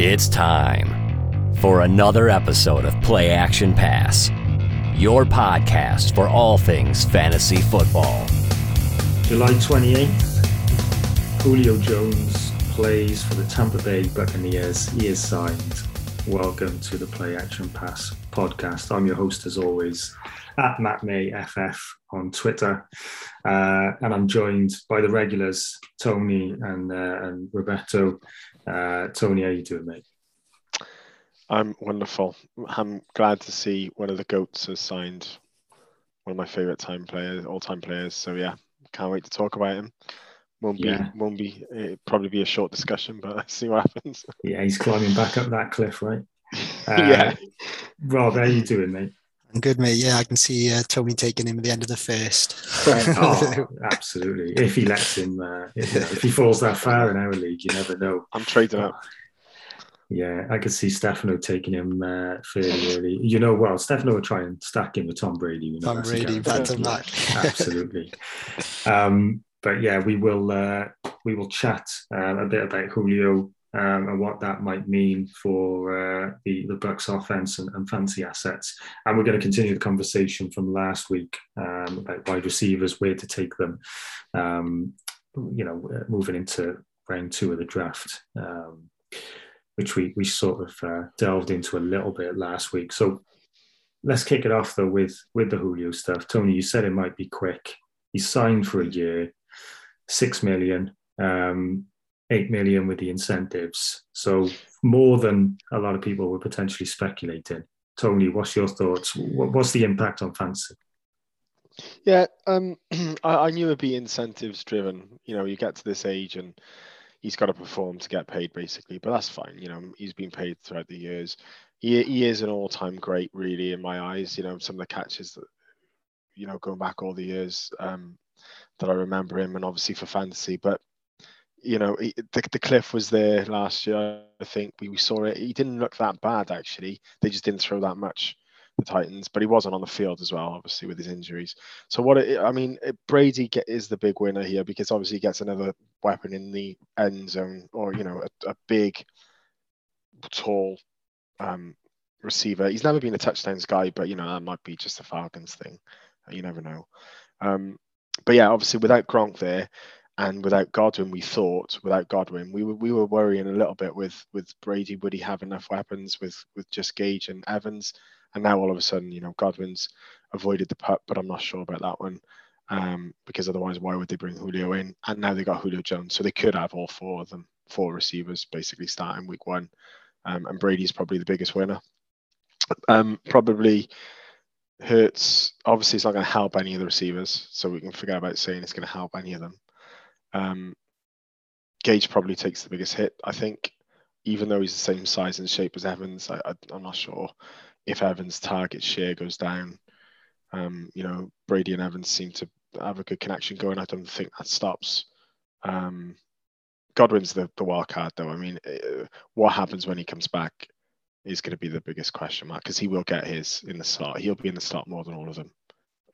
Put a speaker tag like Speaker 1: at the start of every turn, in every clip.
Speaker 1: It's time for another episode of Play Action Pass, your podcast for all things fantasy football.
Speaker 2: July 28th, Julio Jones plays for the Tampa Bay Buccaneers. He is signed. Welcome to the Play Action Pass podcast. I'm your host, as always, at Matt May FF on Twitter, uh, and I'm joined by the regulars, Tony and uh, and Roberto. Uh, Tony, how you doing, mate?
Speaker 3: I'm wonderful. I'm glad to see one of the goats has signed one of my favorite time players, all-time players. So yeah, can't wait to talk about him. Won't be, yeah. won't be. It'll probably be a short discussion, but let's see what happens.
Speaker 2: Yeah, he's climbing back up that cliff, right? Uh, yeah. Rob, how are you doing, mate?
Speaker 4: I'm good, mate. Yeah, I can see uh, Tony taking him at the end of the first.
Speaker 2: oh, absolutely. If he lets him, uh, if, you know, if, he falls that far in our league, you never know.
Speaker 3: I'm trading up.
Speaker 2: Yeah, I could see Stefano taking him uh, fairly early. You know, well, Stefano will try and stack him with Tom Brady. You know,
Speaker 4: Tom Brady, back to back.
Speaker 2: Absolutely. Um, but yeah, we will uh, we will chat uh, a bit about Julio um, and what that might mean for uh, the the Bucs offense and, and, fantasy assets. And we're going to continue the conversation from last week um, about wide receivers, where to take them. Um, you know, moving into round two of the draft. Um, which we, we sort of uh, delved into a little bit last week. So let's kick it off though with with the Julio stuff. Tony, you said it might be quick. He signed for a year, six million, um, eight million with the incentives. So more than a lot of people were potentially speculating. Tony, what's your thoughts? What's the impact on fantasy?
Speaker 3: Yeah, um, I, I, knew it'd be incentives driven. You know, you get to this age and he's got to perform to get paid basically, but that's fine. You know, he's been paid throughout the years. He, he is an all-time great, really, in my eyes. You know, some of the catches that, you know, going back all the years um, that I remember him, and obviously for fantasy. But you know, the, the cliff was there last year. I think we, we saw it. He didn't look that bad actually. They just didn't throw that much the Titans, but he wasn't on the field as well, obviously with his injuries. So what it, I mean, Brady get, is the big winner here because obviously he gets another weapon in the end zone, or you know, a, a big, tall um, receiver. He's never been a touchdowns guy, but you know that might be just a Falcons thing. You never know. Um, but yeah, obviously without Gronk there, and without Godwin, we thought without Godwin, we were we were worrying a little bit with with Brady. Would he have enough weapons with with just Gage and Evans? And now all of a sudden, you know, Godwin's avoided the PUP, but I'm not sure about that one. Um, because otherwise, why would they bring Julio in? And now they got Julio Jones, so they could have all four of them, four receivers basically starting week one. Um, and Brady's probably the biggest winner. Um, probably Hurts. Obviously, it's not going to help any of the receivers, so we can forget about saying it's going to help any of them. Um, Gage probably takes the biggest hit, I think, even though he's the same size and shape as Evans. I, am not sure if Evans' target share goes down, um, you know, Brady and Evans seem to have a good connection going. I don't think that stops. Um, Godwin's the, the wild card, though. I mean, uh, what happens when he comes back is going to be the biggest question mark because he will get his in the slot. He'll be in the slot more than all of them,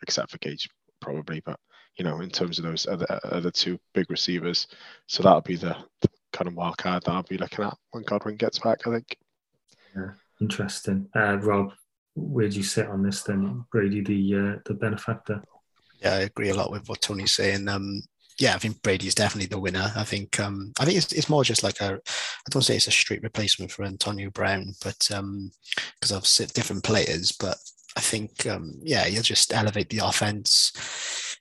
Speaker 3: except for Gage, probably. But you know, in terms of those other other two big receivers, so that'll be the, the kind of wild card that I'll be looking at when Godwin gets back. I think.
Speaker 2: Yeah. Interesting. Uh, Rob, where do you sit on this then? Brady, the uh, the benefactor.
Speaker 4: Yeah, I agree a lot with what Tony's saying. Um, yeah, I think Brady is definitely the winner. I think um, I think it's, it's more just like a I don't say it's a straight replacement for Antonio Brown, but because um, of different players. But I think um, yeah, you'll just elevate the offense.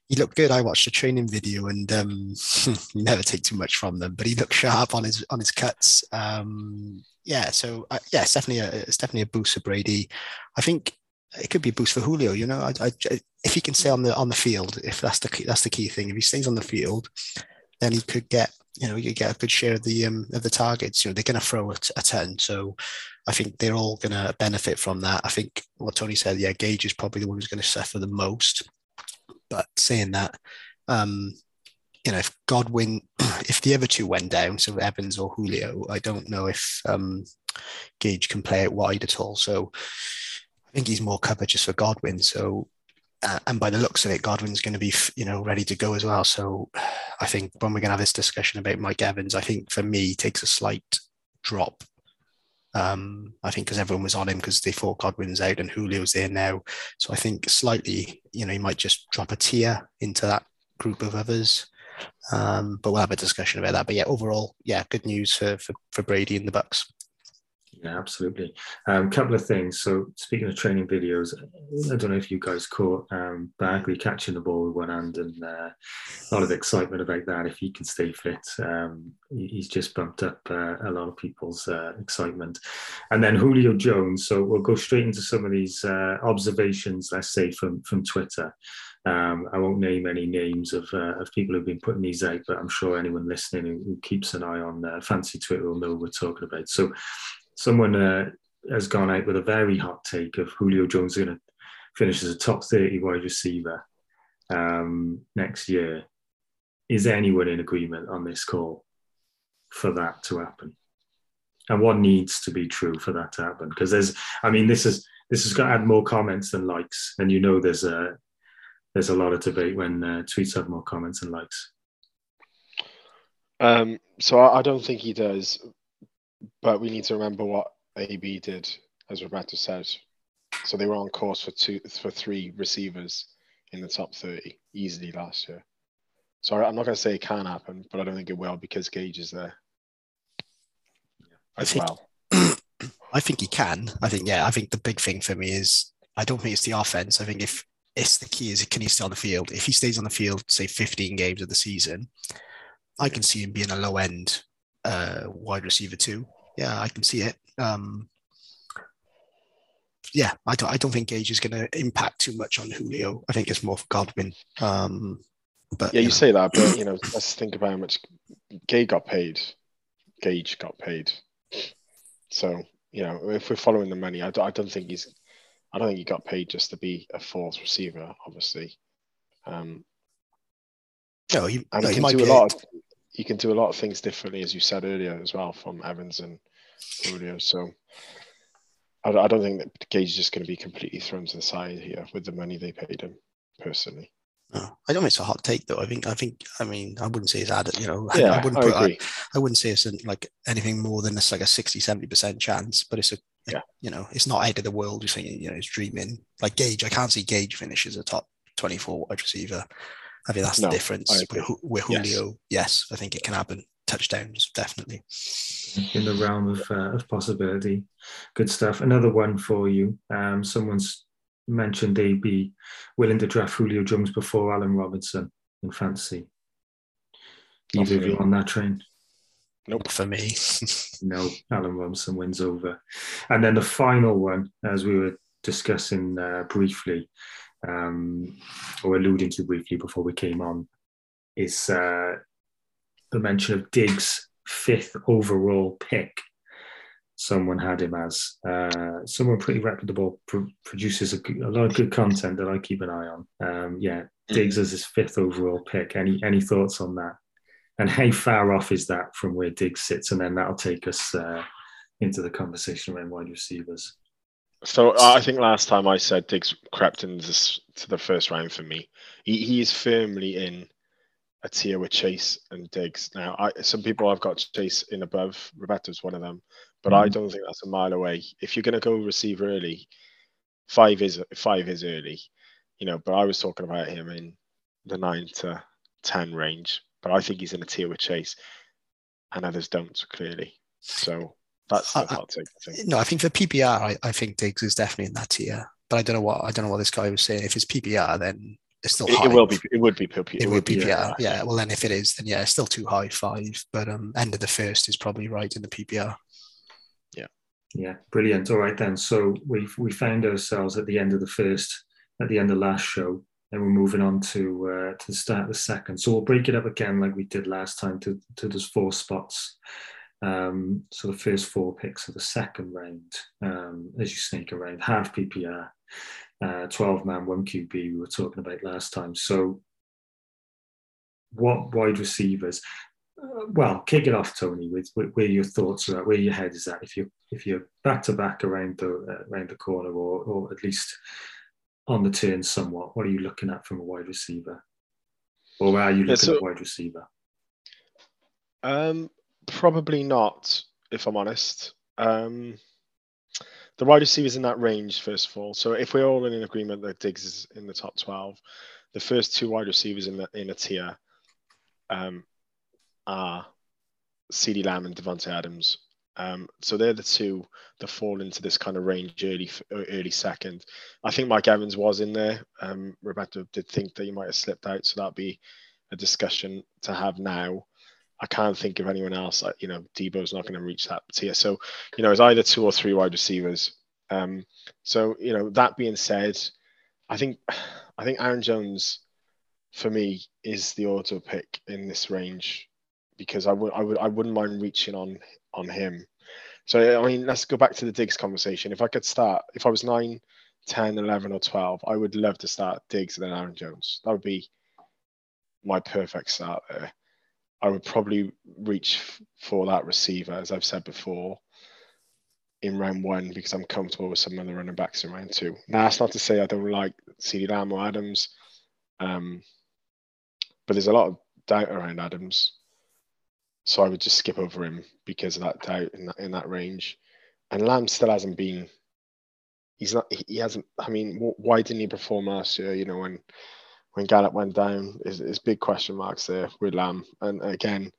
Speaker 4: He looked good. I watched a training video, and um, you never take too much from them, but he looked sharp on his on his cuts. Um, yeah, so uh, yeah, it's definitely a it's definitely a boost for Brady. I think it could be a boost for Julio. You know, I, I, if he can stay on the on the field, if that's the key, that's the key thing. If he stays on the field, then he could get you know he could get a good share of the um, of the targets. You know, they're going to throw a, a ten, so I think they're all going to benefit from that. I think what Tony said, yeah, Gage is probably the one who's going to suffer the most. But saying that, um, you know, if Godwin, if the other two went down, so Evans or Julio, I don't know if um, Gage can play it wide at all. So I think he's more covered just for Godwin. So, uh, and by the looks of it, Godwin's going to be, you know, ready to go as well. So I think when we're going to have this discussion about Mike Evans, I think for me, takes a slight drop Um, I think because everyone was on him because they thought Godwin's out and Julio's there now. So I think slightly, you know, he might just drop a tier into that group of others. Um, but we'll have a discussion about that. But yeah, overall, yeah, good news for for, for Brady and the Bucs.
Speaker 2: Yeah, absolutely. A um, couple of things. So, speaking of training videos, I don't know if you guys caught um, Barkley catching the ball with one hand, and uh, a lot of excitement about that. If he can stay fit, um, he's just bumped up uh, a lot of people's uh, excitement. And then Julio Jones. So, we'll go straight into some of these uh, observations, let's say, from, from Twitter. Um, I won't name any names of, uh, of people who've been putting these out, but I'm sure anyone listening who, who keeps an eye on uh, fantasy Twitter will know what we're talking about. So, someone uh, has gone out with a very hot take of Julio Jones going to finish as a top 30 wide receiver um, next year. Is anyone in agreement on this call for that to happen? And what needs to be true for that to happen? Because there's, I mean, this is this has got add more comments than likes, and you know, there's a there's a lot of debate when uh, tweets have more comments than likes.
Speaker 3: Um, so I, I don't think he does but we need to remember what AB did, as Roberto said. So they were on course for two for three receivers in the top 30 easily last year. So I'm not going to say it can happen, but I don't think it will because Gage is there
Speaker 4: as I think, well. I think he can. I think yeah. I think the big thing for me is I don't think it's the offense. I think if it's the key is can he stay on the field? If he stays on the field, say 15 games of the season, I can see him being a low end uh, wide receiver too. Yeah, I can see it. Um, yeah, I don't, I don't think Gage is going to impact too much on Julio. I think it's more for Godwin. Um, but
Speaker 3: yeah, you, you know. say that, but you know, let's think about how much Gage got paid. Gage got paid. So you know, if we're following the money, I don't, I don't think he's, I don't think he got paid just to be a fourth receiver. Obviously, um,
Speaker 4: no, he, he,
Speaker 3: he might do a lot. Of, you can do a lot of things differently, as you said earlier as well, from Evans and Julio. So I, I don't think that Gage is just going to be completely thrown to the side here with the money they paid him, personally.
Speaker 4: No, I don't think it's a hot take though. I think I think I mean I wouldn't say it's added, you know.
Speaker 3: Yeah,
Speaker 4: I wouldn't
Speaker 3: I,
Speaker 4: put, I, I, wouldn't say it's like anything more than it's like a 60 70% chance, but it's a
Speaker 3: yeah,
Speaker 4: you know, it's not out of the world. You're saying, you know, it's dreaming. Like Gage, I can't see Gage finish as a top 24 wide receiver. I think that's no, the difference with, with, Julio. Yes. yes. I think it can happen. Touchdowns, definitely.
Speaker 2: In the realm of, uh, of possibility. Good stuff. Another one for you. Um, someone's mentioned they'd be willing to draft Julio Jones before Allen Robinson in fantasy. Either of you on that train?
Speaker 4: Nope, for me.
Speaker 2: no, Allen Robinson wins over. And then the final one, as we were discussing uh, briefly, um, or alluding to briefly before we came on, is uh, the mention of Diggs' fifth overall pick. Someone had him as uh, someone pretty reputable pro- produces a, a, lot of good content that I keep an eye on. Um, yeah, Diggs as his fifth overall pick. Any any thoughts on that? And how far off is that from where Diggs sits? And then that'll take us uh, into the conversation around wide receivers.
Speaker 3: So I think last time I said Diggs crept into to the first round for me. He, he is firmly in a tier with Chase and Diggs. Now, I, some people I've got Chase in above. Roberto's one of them, but mm-hmm. I don't think that's a mile away. If you're going to go receiver early, five is five is early, you know. But I was talking about him in the nine to ten range. But I think he's in a tier with Chase, and others don't clearly. So that's the I, hot take. I think.
Speaker 4: No, I think for PPR, I, I think Diggs is definitely in that tier. But I don't know what I don't know what this guy was saying. If it's PPR, then it's still
Speaker 3: it,
Speaker 4: high.
Speaker 3: It will be. It would be PPR.
Speaker 4: It, it would be PPR. Yeah. yeah. Well, then if it is, then yeah, it's still too high, five. But um, end of the first is probably right in the PPR.
Speaker 3: Yeah.
Speaker 2: Yeah. Brilliant. All right then. So we we found ourselves at the end of the first, at the end of last show, and we're moving on to uh, to the start of the second. So we'll break it up again like we did last time to to those four spots. Um, so the first four picks of the second round, um, as you sneak around, half PPR, uh, 12 man, one QB we were talking about last time. So what wide receivers? Uh, well, kick it off, Tony, with, with, where your thoughts are at, where your head is at. If you if you're back to back around the uh, around the corner, or or at least on the turn somewhat, what are you looking at from a wide receiver, or are you looking yeah, so, at wide receiver?
Speaker 3: Um, Probably not, if I'm honest. Um, the wide receivers in that range, first of all. So if we're all in agreement that Diggs is in the top 12, the first two wide receivers in the in a tier um, are CeeDee Lamb and Davante Adams. Um, so they're the two that fall into this kind of range early early second. I think Mike Evans was in there. Um, Roberto did think that he might have slipped out, so that'd be a discussion to have now. I can't think of anyone else. You know, Deebo's not going to reach that tier. So, you know, it's either two or three wide receivers. Um, so, you know, that being said, I think I think Aaron Jones for me is the auto pick in this range because I would I would I wouldn't mind reaching on on him. So I mean, let's go back to the Diggs conversation. If I could start, if I was 9, 10, 11 or 12, I would love to start Diggs and then Aaron Jones. That would be my perfect start there. I would probably reach for that receiver, as I've said before, in round one because I'm comfortable with some other running backs in round two. Now, that's not to say I don't like CeeDee Lamb or Adams, um, but there's a lot of doubt around Adams, so I would just skip over him because of that doubt in that in that range. And Lamb still hasn't been. He's not. He hasn't. I mean, why didn't he perform last year? You know, when when Gallup went down is, is big question marks there with Lamb. And again,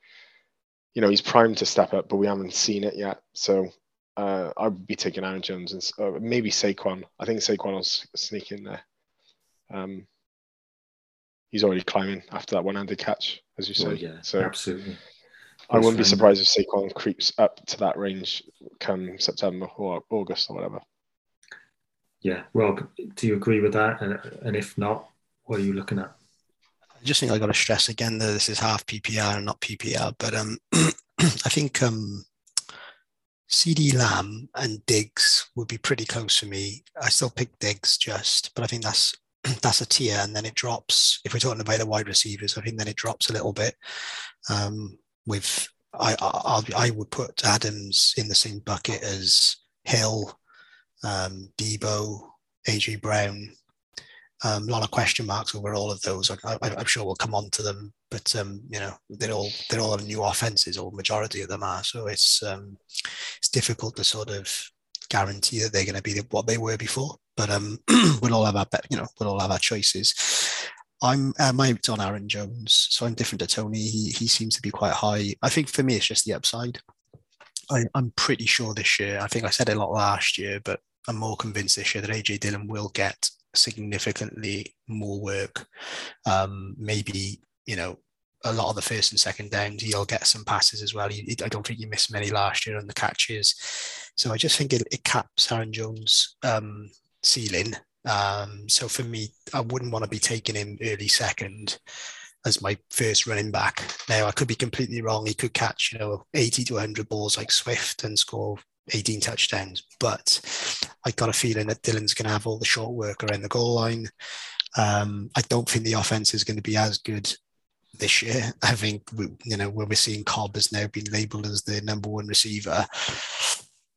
Speaker 3: you know, he's primed to step up, but we haven't seen it yet. So uh, I'd be taking Aaron Jones and uh, maybe Saquon. I think Saquon will sneak in there. Um, he's already climbing after that one-handed catch, as you say. Well,
Speaker 2: yeah, so absolutely.
Speaker 3: I wouldn't be surprised if Saquon creeps up to that range come September or August or whatever.
Speaker 2: Yeah, Rob, do you agree with that? And, and if not, what are you looking at?
Speaker 4: I just think I got to stress again that this is half PPR and not PPR. But um, I think um, CeeDee Lamb and Diggs would be pretty close for me. I still pick Diggs just, but I think that's that's a tier, and then it drops. If we're talking about the wide receivers, I think then it drops a little bit. Um, with I, I I would put Adams in the same bucket as Hill, um, Deebo, AJ Brown, um, a lot of question marks over all of those. I, am sure we'll come on to them, but um, you know they're all they're all new offenses, or majority of them are. So it's um, it's difficult to sort of guarantee that they're going to be what they were before. But um, we'll all have our you know we'll all have our choices. I'm uh, my on Aaron Jones, so I'm different to Tony. He he seems to be quite high. I think for me it's just the upside. I, I'm pretty sure this year. I think I said a lot last year, but I'm more convinced this year that AJ Dillon will get significantly more work. Um, maybe you know a lot of the first and second downs, he'll get some passes as well. I don't think he missed many last year on the catches. So I just think it, it caps Aaron Jones' um, ceiling. Um, so for me, I wouldn't want to be taking him early second as my first running back. Now I could be completely wrong. He could catch, you know, 80 to 100 balls like Swift and score 18 touchdowns. But I got a feeling that Dillon's going to have all the short work around the goal line. Um, I don't think the offense is going to be as good this year. I think we, you know when we're seeing Cobb has now been labelled as the number one receiver.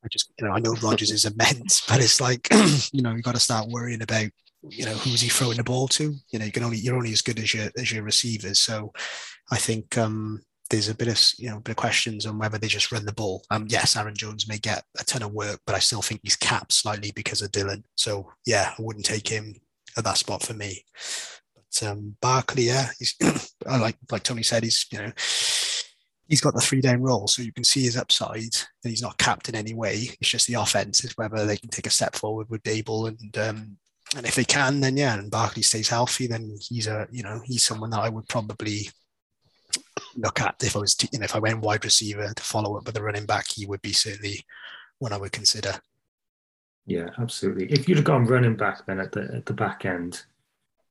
Speaker 4: I just you know I know Rodgers is immense, but it's like you know you've got to start worrying about you know who's he throwing the ball to. You know you can only you're only as good as your as your receivers. So I think um, there's a bit of you know bit of questions on whether they just run the ball. Um, yes, Aaron Jones may get a ton of work, but I still think he's capped slightly because of Dillon. So yeah, I wouldn't take him at that spot for me. But um, Barkley, yeah, he's like like Tony said, he's you know he's got the three down role, so you can see his upside, and he's not capped in any way. It's just the offense is whether they can take a step forward with Daboll and. Um, and if they can, then yeah, and Barkley stays healthy, then he's a you know he's someone that I would probably look at if I was, to, you know, if I went wide receiver to follow up with a running back, he would be certainly one I would consider.
Speaker 2: Yeah, absolutely. If you'd have gone running back then at the at the back end,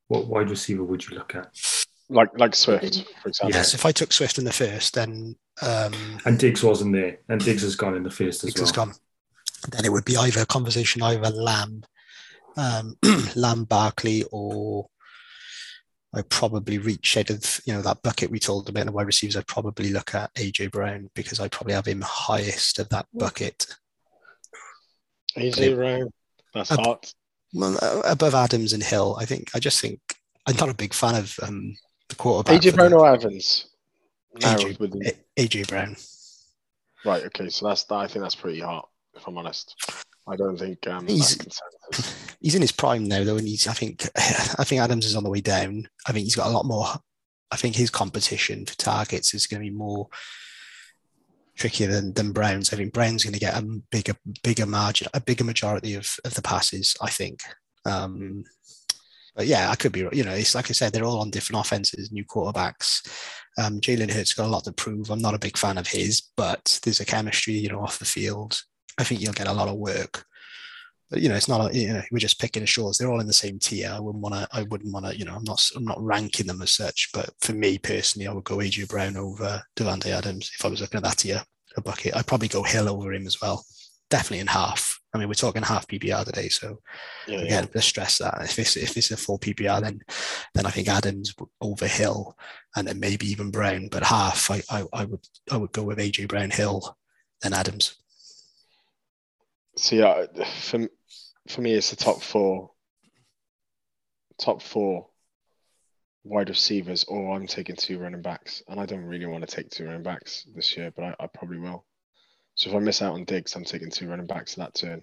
Speaker 2: what wide receiver would you look at?
Speaker 3: Like like Swift, for example.
Speaker 4: Yes, if I took Swift in the first, then um,
Speaker 2: and Diggs wasn't there, and Diggs has gone in the first as Diggs well. Has gone.
Speaker 4: Then it would be either a conversation either Lamb, um, Lamb Barkley, or I probably reach out of you know that bucket we told about the wide receivers. I'd probably look at AJ Brown because I probably have him highest of that bucket.
Speaker 3: AJ Brown, that's ab- hot.
Speaker 4: Well, above Adams and Hill, I think. I just think I'm not a big fan of um, the quarterback.
Speaker 3: AJ Brown the, or Evans?
Speaker 4: AJ, AJ Brown.
Speaker 3: Right. Okay. So that's I think that's pretty hot. if I'm honest. I don't think um,
Speaker 4: He's- he's in his prime now though, and he's I think I think Adams is on the way down. I think he's got a lot more. I think his competition for targets is going to be more trickier than, than Brown's. I think Brown's going to get a bigger bigger margin, a bigger majority of, of the passes. I think. Um, but yeah, I could be. You know, it's like I said, they're all on different offenses, new quarterbacks. Um, Jalen Hurts got a lot to prove. I'm not a big fan of his, but there's a chemistry, you know, off the field. I think you'll get a lot of work. But you know, it's not. A, you know, we're just picking the straws. They're all in the same tier. I wouldn't want to. I wouldn't want to. You know, I'm not. I'm not ranking them as such. But for me personally, I would go AJ Brown over Davante Adams if I was looking at that tier. A bucket. I'd probably go Hill over him as well. Definitely in half. I mean, we're talking half PPR today, so
Speaker 3: Yeah, yeah.
Speaker 4: again, let's stress that if it's if it's a full PPR, then then I think Adams over Hill, and then maybe even Brown. But half, I I, I would I would go with AJ Brown, Hill, then Adams.
Speaker 3: So yeah, for for me, it's the top four, top four wide receivers, or I'm taking two running backs, and I don't really want to take two running backs this year, but I, I probably will. So if I miss out on Diggs, I'm taking two running backs that turn,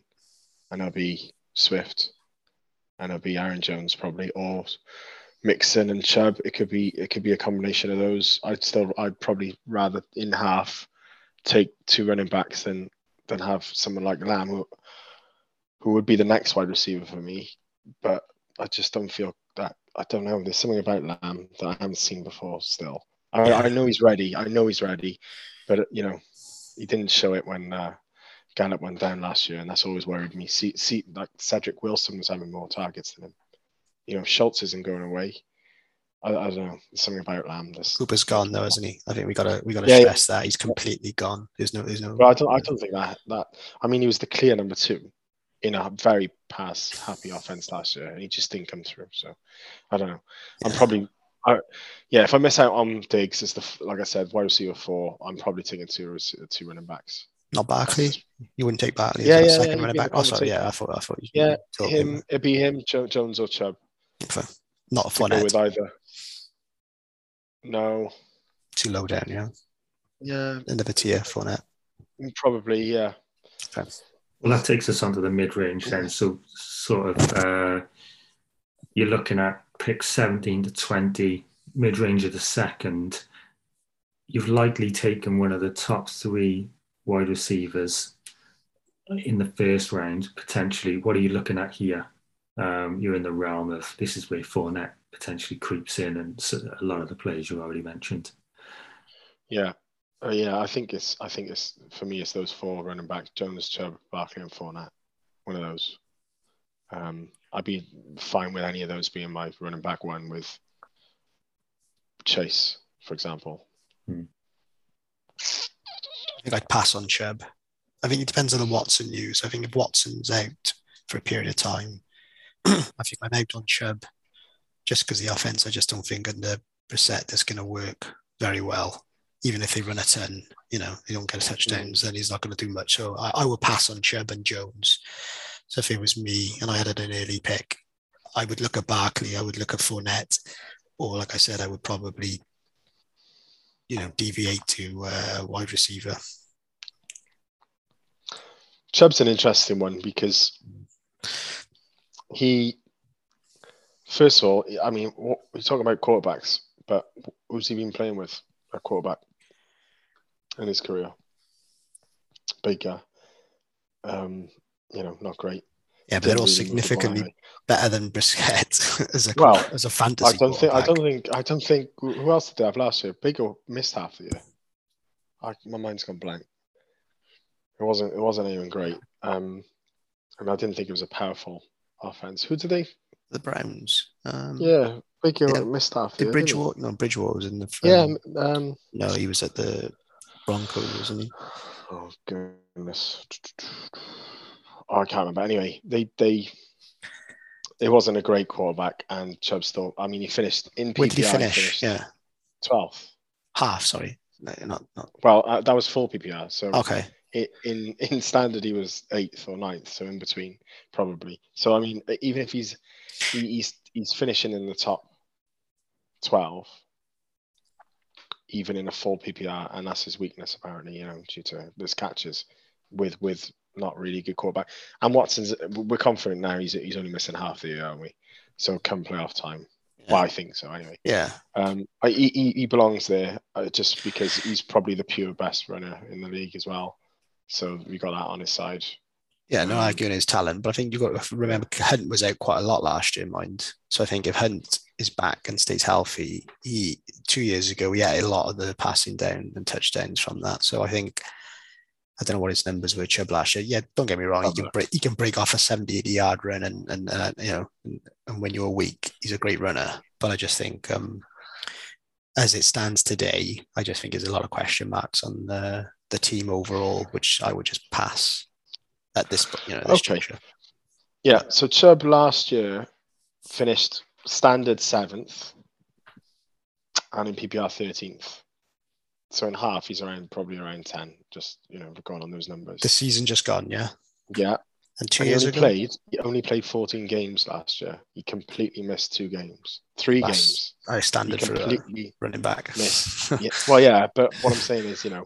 Speaker 3: and I'll be Swift, and I'll be Aaron Jones probably, or Mixon and Chubb. It could be it could be a combination of those. I'd still I'd probably rather in half take two running backs than than have someone like Lamb who, who would be the next wide receiver for me. But I just don't feel that I don't know. There's something about Lamb that I haven't seen before still. I,
Speaker 4: Yeah.
Speaker 3: I know he's ready. I know he's ready, but you know, he didn't show it when uh, Gallup went down last year, and that's always worried me. See, see, like Cedric Wilson was having more targets than him. You know, Schultz isn't going away. I, I don't know. Something about Lamb. This,
Speaker 4: Cooper's gone though, isn't he? I think we gotta we gotta
Speaker 3: Yeah, yeah.
Speaker 4: stress that he's completely gone. There's no there's no.
Speaker 3: But I don't. I don't think that that. I mean, he was the clear number two in a very pass happy offense last year, and he just didn't come through. So I don't know. I'm
Speaker 4: Yeah.
Speaker 3: probably. I, yeah, if I miss out on Diggs, as the like I said, wide receiver four, I'm probably taking two two running backs.
Speaker 4: Not Barkley. You wouldn't take Barkley
Speaker 3: Yeah,
Speaker 4: as
Speaker 3: yeah,
Speaker 4: second
Speaker 3: yeah,
Speaker 4: running back. Oh, sorry. Yeah. I thought I thought you
Speaker 3: Yeah,
Speaker 4: told
Speaker 3: Him, it'd be him, jo- Jones or Chubb.
Speaker 4: Not
Speaker 3: go
Speaker 4: Fournette.
Speaker 3: with either. No.
Speaker 4: Too low down. Yeah,
Speaker 3: Yeah,
Speaker 4: end of a tier Fournette.
Speaker 3: probably. Yeah.
Speaker 4: Okay.
Speaker 2: Well, that takes us onto the mid range then. So, sort of, uh, you're looking at pick 17 to 20, mid range of the second. You've likely taken one of the top three wide receivers in the first round, potentially. What are you looking at here? Um, you're in the realm of this is where Fournette potentially creeps in, and a lot of the players you already mentioned.
Speaker 3: Yeah. Uh, yeah, I think it's I think it's for me it's those four running backs, Jones, Chubb, Barkley and Fournette. One of those. Um I'd be fine with any of those being my running back one with Chase, for example.
Speaker 4: I think I'd pass on Chubb. I think it depends on the Watson news. I think if Watson's out for a period of time, I think I'm out on Chubb just because the offense, I just don't think under Brissett that's going to work very well. Even if they run a 10, you know, they don't get a touchdowns, then he's not going to do much. So I, I would pass on Chubb and Jones. So if it was me and I had an early pick, I would look at Barkley, I would look at Fournette, or like I said, I would probably you know, deviate to uh, wide receiver.
Speaker 3: Chubb's an interesting one because he, first of all, I mean, what, we're talking about quarterbacks, but who's he been playing with a quarterback in his career? Baker. Um, you know, not great.
Speaker 4: Yeah, but they're all
Speaker 3: really move the ball
Speaker 4: significantly better than Brissett as a
Speaker 3: Well,
Speaker 4: as a fantasy.
Speaker 3: I don't think. I don't think. I don't think. Who who else did they have last year? Baker missed half the year. I, my mind's gone blank. It wasn't. It wasn't even great. Um, and I didn't think it was a powerful offense. Who did they?
Speaker 4: The Browns. Um,
Speaker 3: Yeah, Baker
Speaker 4: Yeah,
Speaker 3: missed half the
Speaker 4: Did
Speaker 3: year.
Speaker 4: Bridgewater? No, Bridgewater was in the.
Speaker 3: Yeah.
Speaker 4: um, no, he was at the Broncos, wasn't he?
Speaker 3: oh goodness. Oh, I can't remember. Anyway, they they. It wasn't a great quarterback, and Chubb still. I mean, he finished in PPR.
Speaker 4: Where did he finish? Yeah,
Speaker 3: twelfth.
Speaker 4: half. Sorry, no, not not.
Speaker 3: Well, uh, that was full PPR. So
Speaker 4: Okay,
Speaker 3: i- in in standard he was eighth or ninth, so in between probably. So I mean, even if he's he, he's he's finishing in the top twelve, even in a full PPR, and that's his weakness apparently. You know, due to his catches with with not really good quarterback. And Watson's, we're confident now he's he's only missing half the year, aren't we? So come playoff time,
Speaker 4: Yeah.
Speaker 3: well, I think so anyway.
Speaker 4: Yeah,
Speaker 3: Um, I, he, he he belongs there uh, just because he's probably the pure best runner in the league as well. So we got that on his side.
Speaker 4: yeah, no
Speaker 3: Um,
Speaker 4: arguing his talent, but I think you've got to remember Hunt was out quite a lot last year, mind. So I think if Hunt is back and stays healthy, he two years ago he had a lot of the passing down and touchdowns from that. So I think I don't know what his numbers were Chubb last year. Yeah, don't get me wrong, he can break he can break off a 70, 80 yard run and and uh, you know and, and when you're weak, he's a great runner. But I just think um as it stands today, I just think there's a lot of question marks on the the team overall, which I would just pass at this you know this
Speaker 3: Okay.
Speaker 4: juncture.
Speaker 3: Yeah. So Chubb last year finished standard seventh, and in PPR thirteenth. So in half, he's around probably around ten. Just you know, we're going on those numbers.
Speaker 4: The season just gone, yeah.
Speaker 3: yeah.
Speaker 4: And two
Speaker 3: And
Speaker 4: years
Speaker 3: only
Speaker 4: ago,
Speaker 3: played. He only played fourteen games last year. He completely missed two games, three
Speaker 4: That's
Speaker 3: games. He
Speaker 4: standard for a running back.
Speaker 3: missed. yeah. Well, yeah, but what I'm saying is, you know,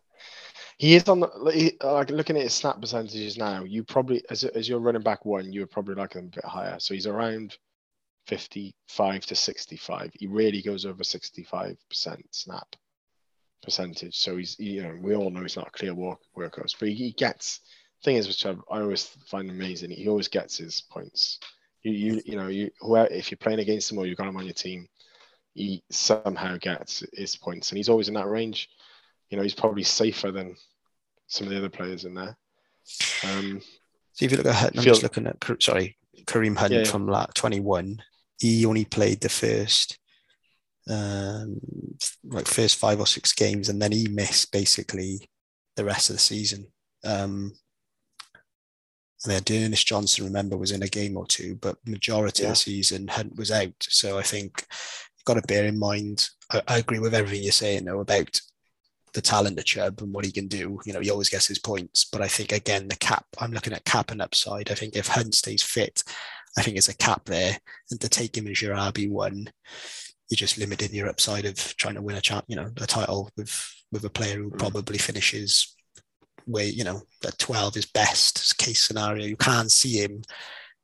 Speaker 3: he is on the like, he- like looking at his snap percentages now. You probably, as as you're running back one, you would probably like him a bit higher. So he's around 55 to 65. He really goes over 65 percent snap percentage. So he's, you know, we all know he's not a clear work workhorse, but he, he gets. Thing is, which I, I always find amazing, he always gets his points. You, you, you know, you whoever if you're playing against him or you've got him on your team, he somehow gets his points, and he's always in that range. You know, he's probably safer than some of the other players in there. Um,
Speaker 4: So if you look at Hunt, I'm just looking at sorry Kareem Hunt
Speaker 3: Yeah, yeah.
Speaker 4: from like 21. He only played the first um like first five or six games, and then he missed basically the rest of the season. Um, and then Dennis Johnson, remember, was in a game or two, but majority of the season Hunt was out. So I think you've got to bear in mind. I, I agree with everything you're saying though about the talent of Chubb and what he can do. You know, he always gets his points. But I think again, the cap, I'm looking at cap and upside. I think if Hunt stays fit, I think there's a cap there. And to take him as your RB one, you're just limiting your upside of trying to win a champ, you know, a title with with a player who
Speaker 3: Mm.
Speaker 4: probably finishes where, you know, that 12 is best case scenario. You can't see him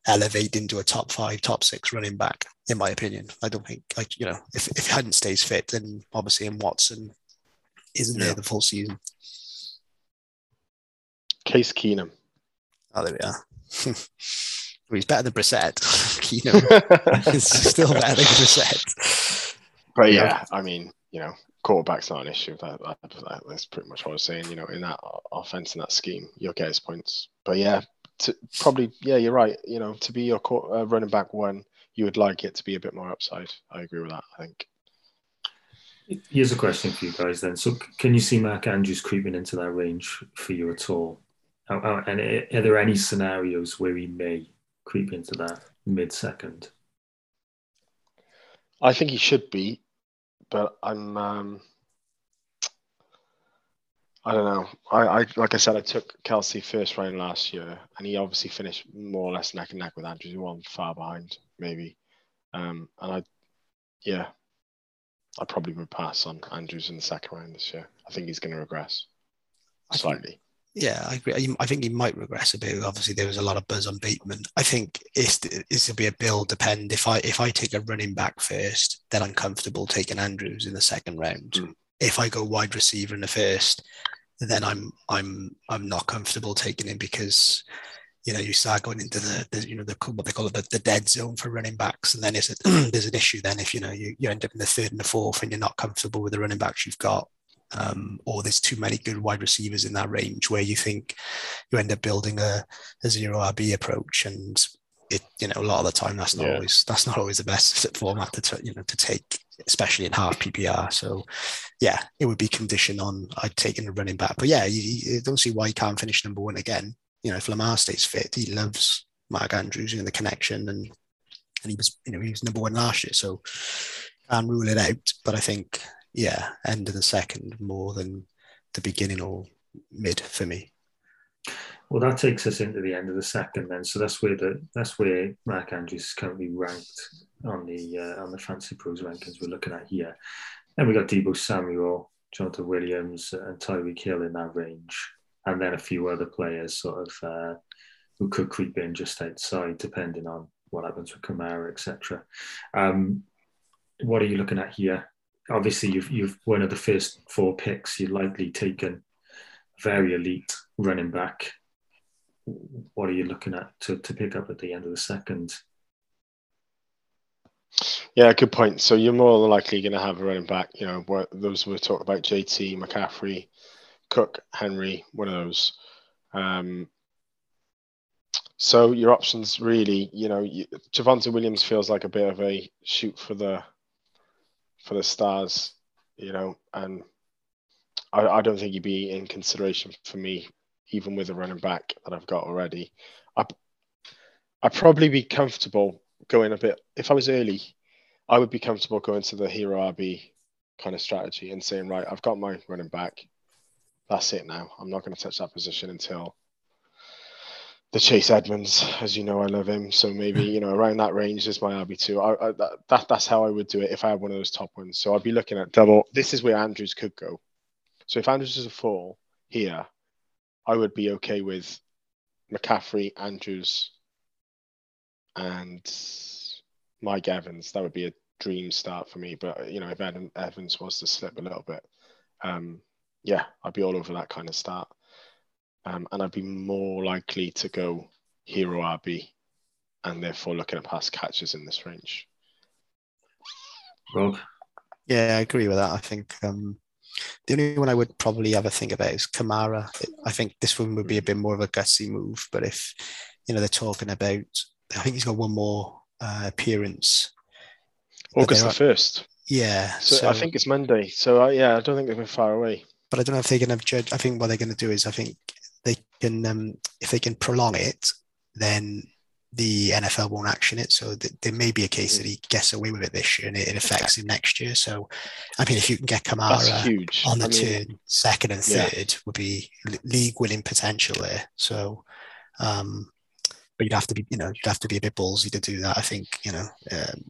Speaker 4: elevate into a top five, top six running back, in my opinion. I don't think like, you know, if if Hunt stays fit, then obviously in Watson isn't
Speaker 3: Yeah.
Speaker 4: there the full season.
Speaker 3: Case Keenum.
Speaker 4: Oh, there we are. well, he's better than Brissett. Keenum is still better than Brissett.
Speaker 3: But
Speaker 2: Yeah.
Speaker 3: yeah, I mean, you know, quarterback's not an issue. That, that, that- that's pretty much what I was saying. You know, in that offense, in that scheme, you'll get his points. But yeah, to, probably, yeah, you're right. You know, to be your quar- uh, running back one, you would like it to be a bit more upside. I agree with that. I think.
Speaker 2: Here's a question for you guys then. So, can you see Mark Andrews creeping into that range for you at all? And are there any scenarios where he may creep into that mid second?
Speaker 3: I think he should be, but I'm. Um, I don't know. I, I like I said, I took Kelce first round last year, and he obviously finished more or less neck and neck with Andrews. He wasn't far behind, maybe. Um, and I, yeah, I probably would pass on Andrews in the second round this year. I think he's going to regress slightly.
Speaker 4: Yeah, I agree. I- think he might regress a bit. Obviously, there was a lot of buzz on Bateman. I think it's it's to be a build depend. If I if I take a running back first, then I'm comfortable taking Andrews in the second round.
Speaker 3: Mm.
Speaker 4: If I go wide receiver in the first, then I'm I'm I'm not comfortable taking him because you know you start going into the, the you know the what they call it the, the dead zone for running backs, and then it's a, there's an issue then if you know you, you end up in the third and the fourth and you're not comfortable with the running backs you've got um, or there's too many good wide receivers in that range where you think you end up building a, a zero RB approach. And it you know a lot of the time that's not
Speaker 3: Yeah.
Speaker 4: always that's not always the best format to t- you know to take especially in half PPR so yeah it would be conditioned on I'd taken a running back. But yeah you, you don't see why you can't finish number one again you know if Lamar stays fit he loves Mark Andrews you know the connection and and he was you know he was number one last year so can't rule it out but I think yeah, end of the second more than the beginning or mid for me.
Speaker 2: Well, that takes us into the end of the second then. So that's where the that's where Mark Andrews is currently ranked on the uh, on the FantasyPros rankings we're looking at here. Then we got Deebo Samuel, Jonathan Williams, and Tyreek Hill in that range. And then a few other players sort of uh, who could creep in just outside, depending on what happens with Kamara, etc. Um, what are you looking at here? Obviously, you've you've one of the first four picks. You've likely taken very elite running back. What are you looking at to, to pick up at the end of the second?
Speaker 3: Yeah, good point. So you're more than likely going to have a running back. You know, those we talk about: JT, McCaffrey, Cook, Henry, one of those. Um, so your options really, you know, you, Javonte Williams feels like a bit of a shoot for the for the stars, you know, and I, I don't think he'd be in consideration for me, even with a running back that I've got already. I I'd probably be comfortable going a bit if I was early. I would be comfortable going to the hero RB kind of strategy and saying, right, I've got my running back. That's it now. I'm not going to touch that position until the Chase Edmonds, as you know, I love him. So maybe you know around that range is my RB two. I, I, that that's how I would do it if I had one of those top ones. So I'd be looking at double. This is where Andrews could go. So if Andrews is a four here, I would be okay with McCaffrey, Andrews, and Mike Evans. That would be a dream start for me. But you know, if Adam Evans was to slip a little bit, um, yeah, I'd be all over that kind of start um, and I'd be more likely to go hero RB and therefore looking at pass catches in this range.
Speaker 2: Rob?
Speaker 4: Yeah, I agree with that. I think um, the only one I would probably ever think about is Kamara. I think this one would be a bit more of a gutsy move, but if you know they're talking about, I think he's got one more uh, appearance.
Speaker 3: August the first.
Speaker 4: Yeah.
Speaker 3: So, so, I think it's Monday. So uh, yeah, I don't think they've been far away.
Speaker 4: But I don't know if they're going to judge. I think what they're going to do is I think they can um, if they can prolong it, then the NFL won't action it. So th- there may be a case that he gets away with it this year and it, it affects him next year. So, I mean, if you can get Kamara on the I mean, turn, second and third yeah. would be league winning potential there. So, um, but you'd have to be, you know, you'd have to be a bit ballsy to do that. I think, you know, um,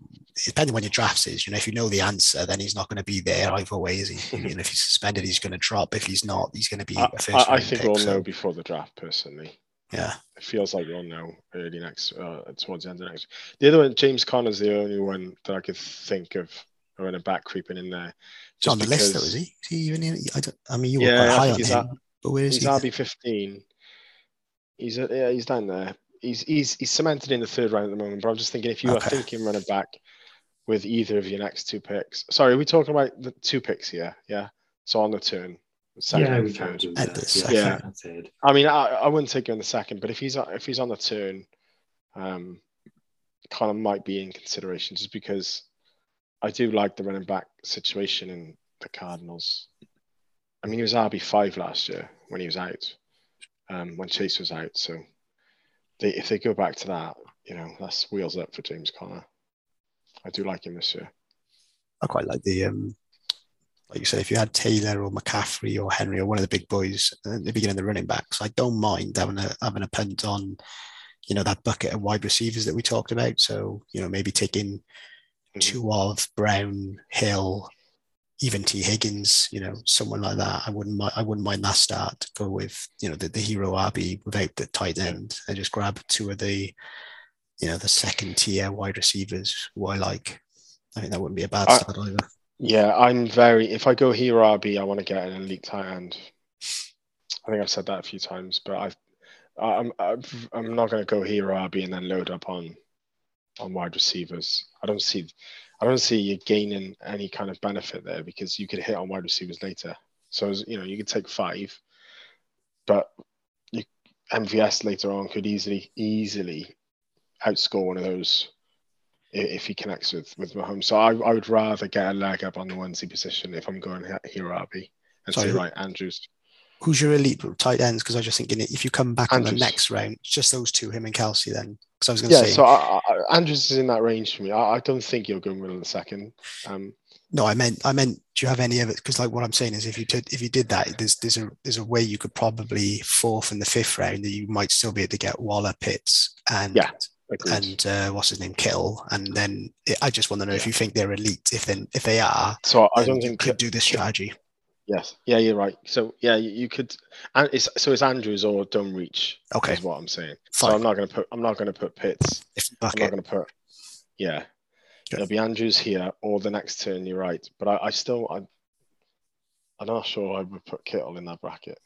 Speaker 4: depending when your drafts is, you know, if you know the answer, then he's not going to be there either way. Is he? you know, if he's suspended, he's going to drop. If he's not, he's going to be. I,
Speaker 3: I, I think we'll so. know before the draft, personally.
Speaker 4: Yeah,
Speaker 3: it feels like we'll know early next, uh, towards the end of next. The other one, James Conner's the only one that I could think of running back creeping in there.
Speaker 4: Just on the because, list, though, is he? Is he even in? I, don't, I mean, you were yeah, quite high on him, at, but where is
Speaker 3: he's
Speaker 4: he?
Speaker 3: RB fifteen. He's uh, yeah, he's down there. He's he's he's cemented in the third round at the moment. But I'm just thinking, if you okay. are thinking running back, with either of your next two picks. Sorry, are we talking about the two picks here? Yeah. So on the turn.
Speaker 2: Second yeah, we can do that.
Speaker 3: Yeah. yeah. I mean, I, I wouldn't take him in the second, but if he's if he's on the turn, um, kind of might be in consideration just because I do like the running back situation in the Cardinals. I mean, he was RB five last year when he was out, um, when Chase was out. So they, if they go back to that, you know, that's wheels up for James Conner. I do like him this year.
Speaker 4: I quite like the um, like you said, if you had Taylor or McCaffrey or Henry or one of the big boys at the beginning of the running backs, I don't mind having a having a punt on, you know, that bucket of wide receivers that we talked about. So you know, maybe taking mm-hmm. two of Brown, Hill, even Tee Higgins, you know, someone like that. I wouldn't mind. I wouldn't mind that start. Go with you know the, the hero RB without the tight end and just grab two of the you know the second tier wide receivers who I like. I think that wouldn't be a bad start either.
Speaker 3: Yeah, I'm very. If I go hero RB, I want to get an elite tight end. I think I've said that a few times, but I've I'm I've, I'm not going to go hero RB and then load up on on wide receivers. I don't see I don't see you gaining any kind of benefit there because you could hit on wide receivers later. So you know you could take five, but you, MVS later on could easily easily outscore one of those if he connects with with Mahomes. So I, I would rather get a leg up on the onesie position if I'm going hero RB and Sorry, say right Andrews.
Speaker 4: Who's your elite tight ends? Because I was just thinking if you come back Andrews. in the next round, just those two, him and Kelce, then. Because I was going to
Speaker 3: yeah,
Speaker 4: say.
Speaker 3: so I, I, Andrews is in that range for me. I, I don't think you'll go middle of the second. Um,
Speaker 4: no, I meant I meant. Do you have any of it? Because like what I'm saying is, if you did if you did that, there's there's a there's a way you could probably fourth and the fifth round that you might still be able to get Waller, Pitts, and
Speaker 3: yeah
Speaker 4: and uh, what's his name, Kittle, and then it, I just want to know yeah. if you think they're elite. If then if they are,
Speaker 3: so I don't think
Speaker 4: could do this strategy.
Speaker 3: Yes. Yeah, you're right. So yeah, you, you could. And it's so it's Andrews or don't reach.
Speaker 4: Okay.
Speaker 3: Is what I'm saying.
Speaker 4: Fine.
Speaker 3: So I'm not going to put. I'm not going to put Pitts.
Speaker 4: If
Speaker 3: I'm not going to put. Yeah.
Speaker 4: Okay.
Speaker 3: It'll be Andrews here or the next turn. You're right, but I, I still I. I'm not sure I would put Kittle in that bracket.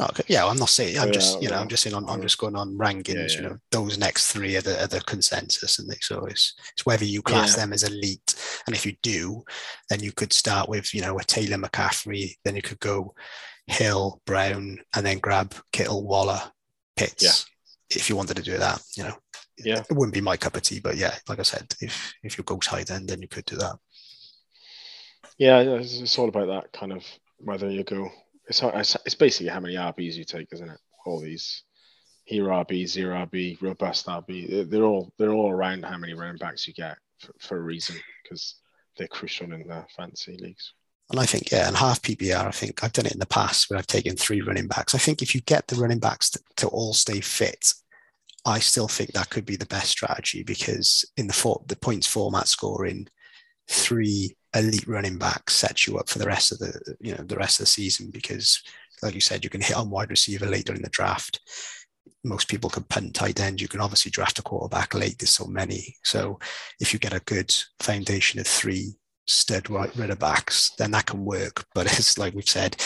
Speaker 4: Oh, okay, yeah, I'm not saying. I'm
Speaker 3: Yeah,
Speaker 4: just, you know,
Speaker 3: yeah.
Speaker 4: I'm just saying. I'm, I'm just going on rankings.
Speaker 3: Yeah,
Speaker 4: You know, those next three are the, are the consensus, and they so it's it's whether you class them as elite, and if you do, then you could start with you know a Taylor McCaffrey. Then you could go Hill, Brown, and then grab Kittle, Waller, Pitts. If you wanted to do that, you know,
Speaker 3: Yeah.
Speaker 4: it wouldn't be my cup of tea, but yeah, like I said, if if you go tight end, then you could do that.
Speaker 3: Yeah, it's, it's all about that kind of whether you go. It's it's basically how many RBs you take, isn't it? All these hero RB, zero RB, robust RB. they're- all they're all around how many running backs you get for, for a reason because they're crucial in the fantasy leagues.
Speaker 4: And I think, yeah, and half PPR, I think I've done it in the past where I've taken three running backs. I think if you get the running backs to, to all stay fit, I still think that could be the best strategy because in the for, the points format scoring, three elite running backs sets you up for the rest of the you know the rest of the season because, like you said, you can hit on wide receiver later in the draft. Most people can punt tight end. You can obviously draft a quarterback late. There's so many. So if you get a good foundation of three stud right runner backs, then that can work. But it's like we've said,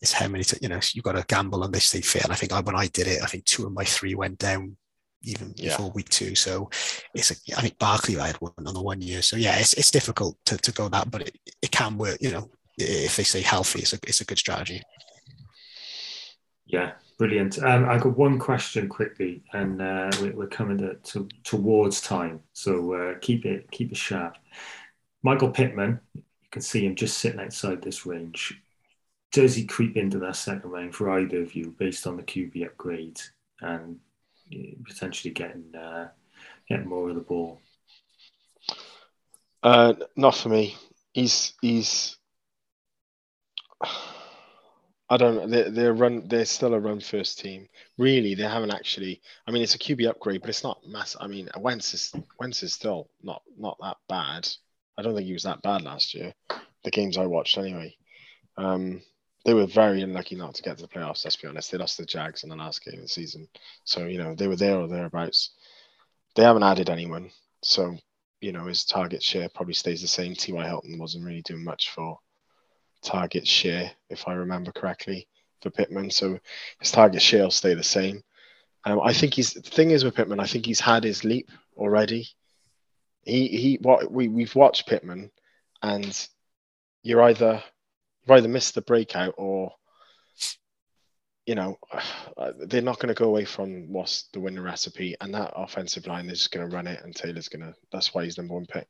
Speaker 4: it's how many, you know, you've got to gamble on they stay fit. And I think when I did it, I think two of my three went down even
Speaker 3: Yeah.
Speaker 4: before week two. So it's, a, I think Barkley I had one on the one year. So yeah, it's, it's difficult to, to go that, but it, it can work, you know, if they stay healthy, it's a, it's a good strategy.
Speaker 2: Yeah, brilliant. Um, I got one question quickly, and uh, we're, coming to, to, towards time, so uh, keep it keep it sharp. Michael Pittman, you can see him just sitting outside this range. Does he creep into that second round for either of you, based on the QB upgrade and potentially getting uh, getting more of the ball?
Speaker 3: Uh, not for me. He's he's. I don't. They're, they're run. They're still a run first team. Really, they haven't actually. I mean, it's a QB upgrade, but it's not mass. I mean, Wentz is Wentz is still not not that bad. I don't think he was that bad last year. The games I watched, anyway. Um, they were very unlucky not to get to the playoffs. Let's be honest. They lost the Jags in the last game of the season, so you know they were there or thereabouts. They haven't added anyone, so you know, his target share probably stays the same. T.Y. Hilton wasn't really doing much for target share, if I remember correctly, for Pittman. So his target share will stay the same. Um, I think he's the thing is with Pittman, I think he's had his leap already. He he what we, we've watched Pittman and you're either you've either missed the breakout or you know, they're not going to go away from what's the winning recipe, and that offensive line is just going to run it, and Taylor's going to. That's why he's number one pick,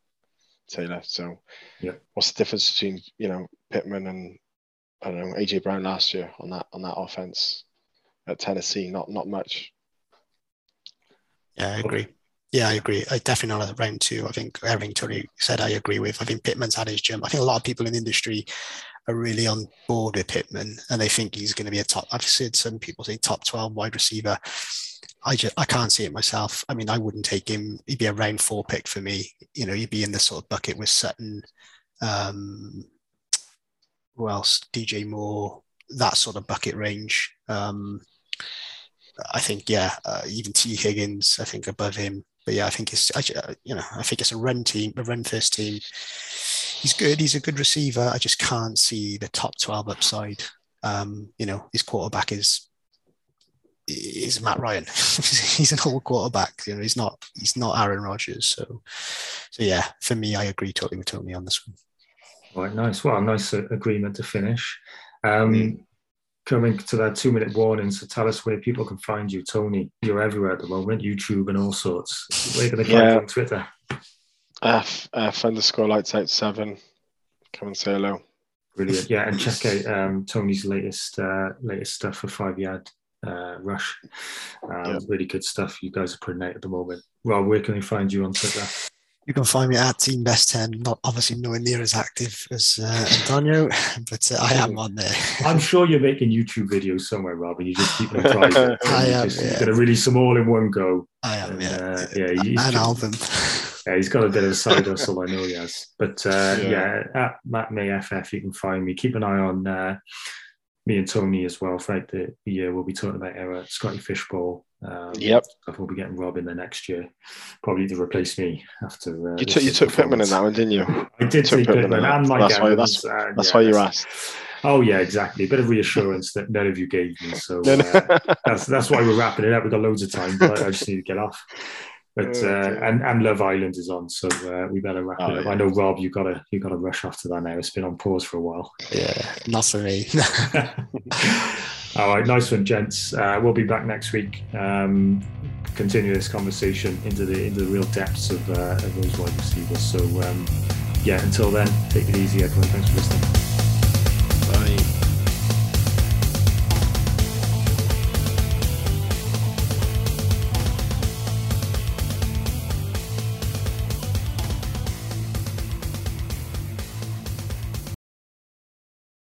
Speaker 3: Taylor. So,
Speaker 2: Yeah.
Speaker 3: what's the difference between you know Pittman and I don't know AJ Brown last year on that on that offense at Tennessee? Not not much.
Speaker 4: Yeah, I agree. Yeah, I agree. I definitely not at round two. I think everything Tony said, I agree with. I think Pittman's had his jump. I think a lot of people in the industry are really on board with Pittman, and they think he's going to be a top. I've said some people say top twelve wide receiver. I just I can't see it myself. I mean, I wouldn't take him. He'd be a round four pick for me. You know, he'd be in the sort of bucket with Sutton, um, who else? DJ Moore, that sort of bucket range. Um, I think, yeah, uh, even Tee Higgins, I think above him. But yeah, I think it's, I, you know, I think it's a run team, a run first team. He's good. He's a good receiver. I just can't see the top 12 upside. Um, you know, his quarterback is, is Matt Ryan. he's an old quarterback. You know, he's not, he's not Aaron Rodgers. So, so yeah, for me, I agree totally with Tony on this one.
Speaker 2: All right, nice. Well, nice uh, agreement to finish. Um,
Speaker 3: Mm.
Speaker 2: Coming to that two minute warning, so tell us where people can find you. Tony, you're everywhere at the moment, YouTube and all sorts. Where can they find
Speaker 3: Yeah.
Speaker 2: you on Twitter?
Speaker 3: F F underscore lights out seven. Come and say hello.
Speaker 2: Brilliant. Yeah, and check out um, Tony's latest uh, latest stuff for Five Yard uh, Rush. Um,
Speaker 3: Yeah.
Speaker 2: Really good stuff you guys are putting out at the moment. Rob, where can we find you on Twitter?
Speaker 4: You can find me at Team Best 10, not obviously nowhere near as active as uh, Antonio, but uh, I am on there.
Speaker 2: I'm sure you're making YouTube videos somewhere, Rob, and you just keep them private.
Speaker 4: I
Speaker 2: You're
Speaker 4: am,
Speaker 2: just-
Speaker 4: yeah.
Speaker 2: You're going to release them all in one go.
Speaker 4: I am,
Speaker 2: And,
Speaker 4: yeah.
Speaker 2: uh, yeah, you-
Speaker 4: An album.
Speaker 2: Yeah, he's got a bit of a side hustle, I know he has. But uh, yeah. yeah. at Matt May FF, you can find me. Keep an eye on uh, me and Tony as well throughout the year. We'll be talking about our Scott Fish Bowl. Um,
Speaker 3: yep.
Speaker 2: We'll be getting Rob in the next year, probably to replace me after.
Speaker 3: Uh, you took you took Pittman in that one, didn't you?
Speaker 2: I did take Pittman, and Mike
Speaker 3: that's Why, that's, that's yeah, why you asked.
Speaker 2: Oh yeah, exactly. A bit of reassurance that none of you gave me. So uh, that's that's why we're wrapping it up. We've got loads of time, but I just need to get off. But oh, uh, and and Love Island is on, so uh, we better wrap oh, it up. Yeah. I know Rob, you got to you got to rush off to that now. It's been on pause for a while.
Speaker 4: Yeah, not for me.
Speaker 2: All right, nice one, gents. Uh, we'll be back next week. Um, continue this conversation into the into the real depths of, uh, of those wide receivers. So um, yeah, until then, take it easy, everyone. Thanks for listening.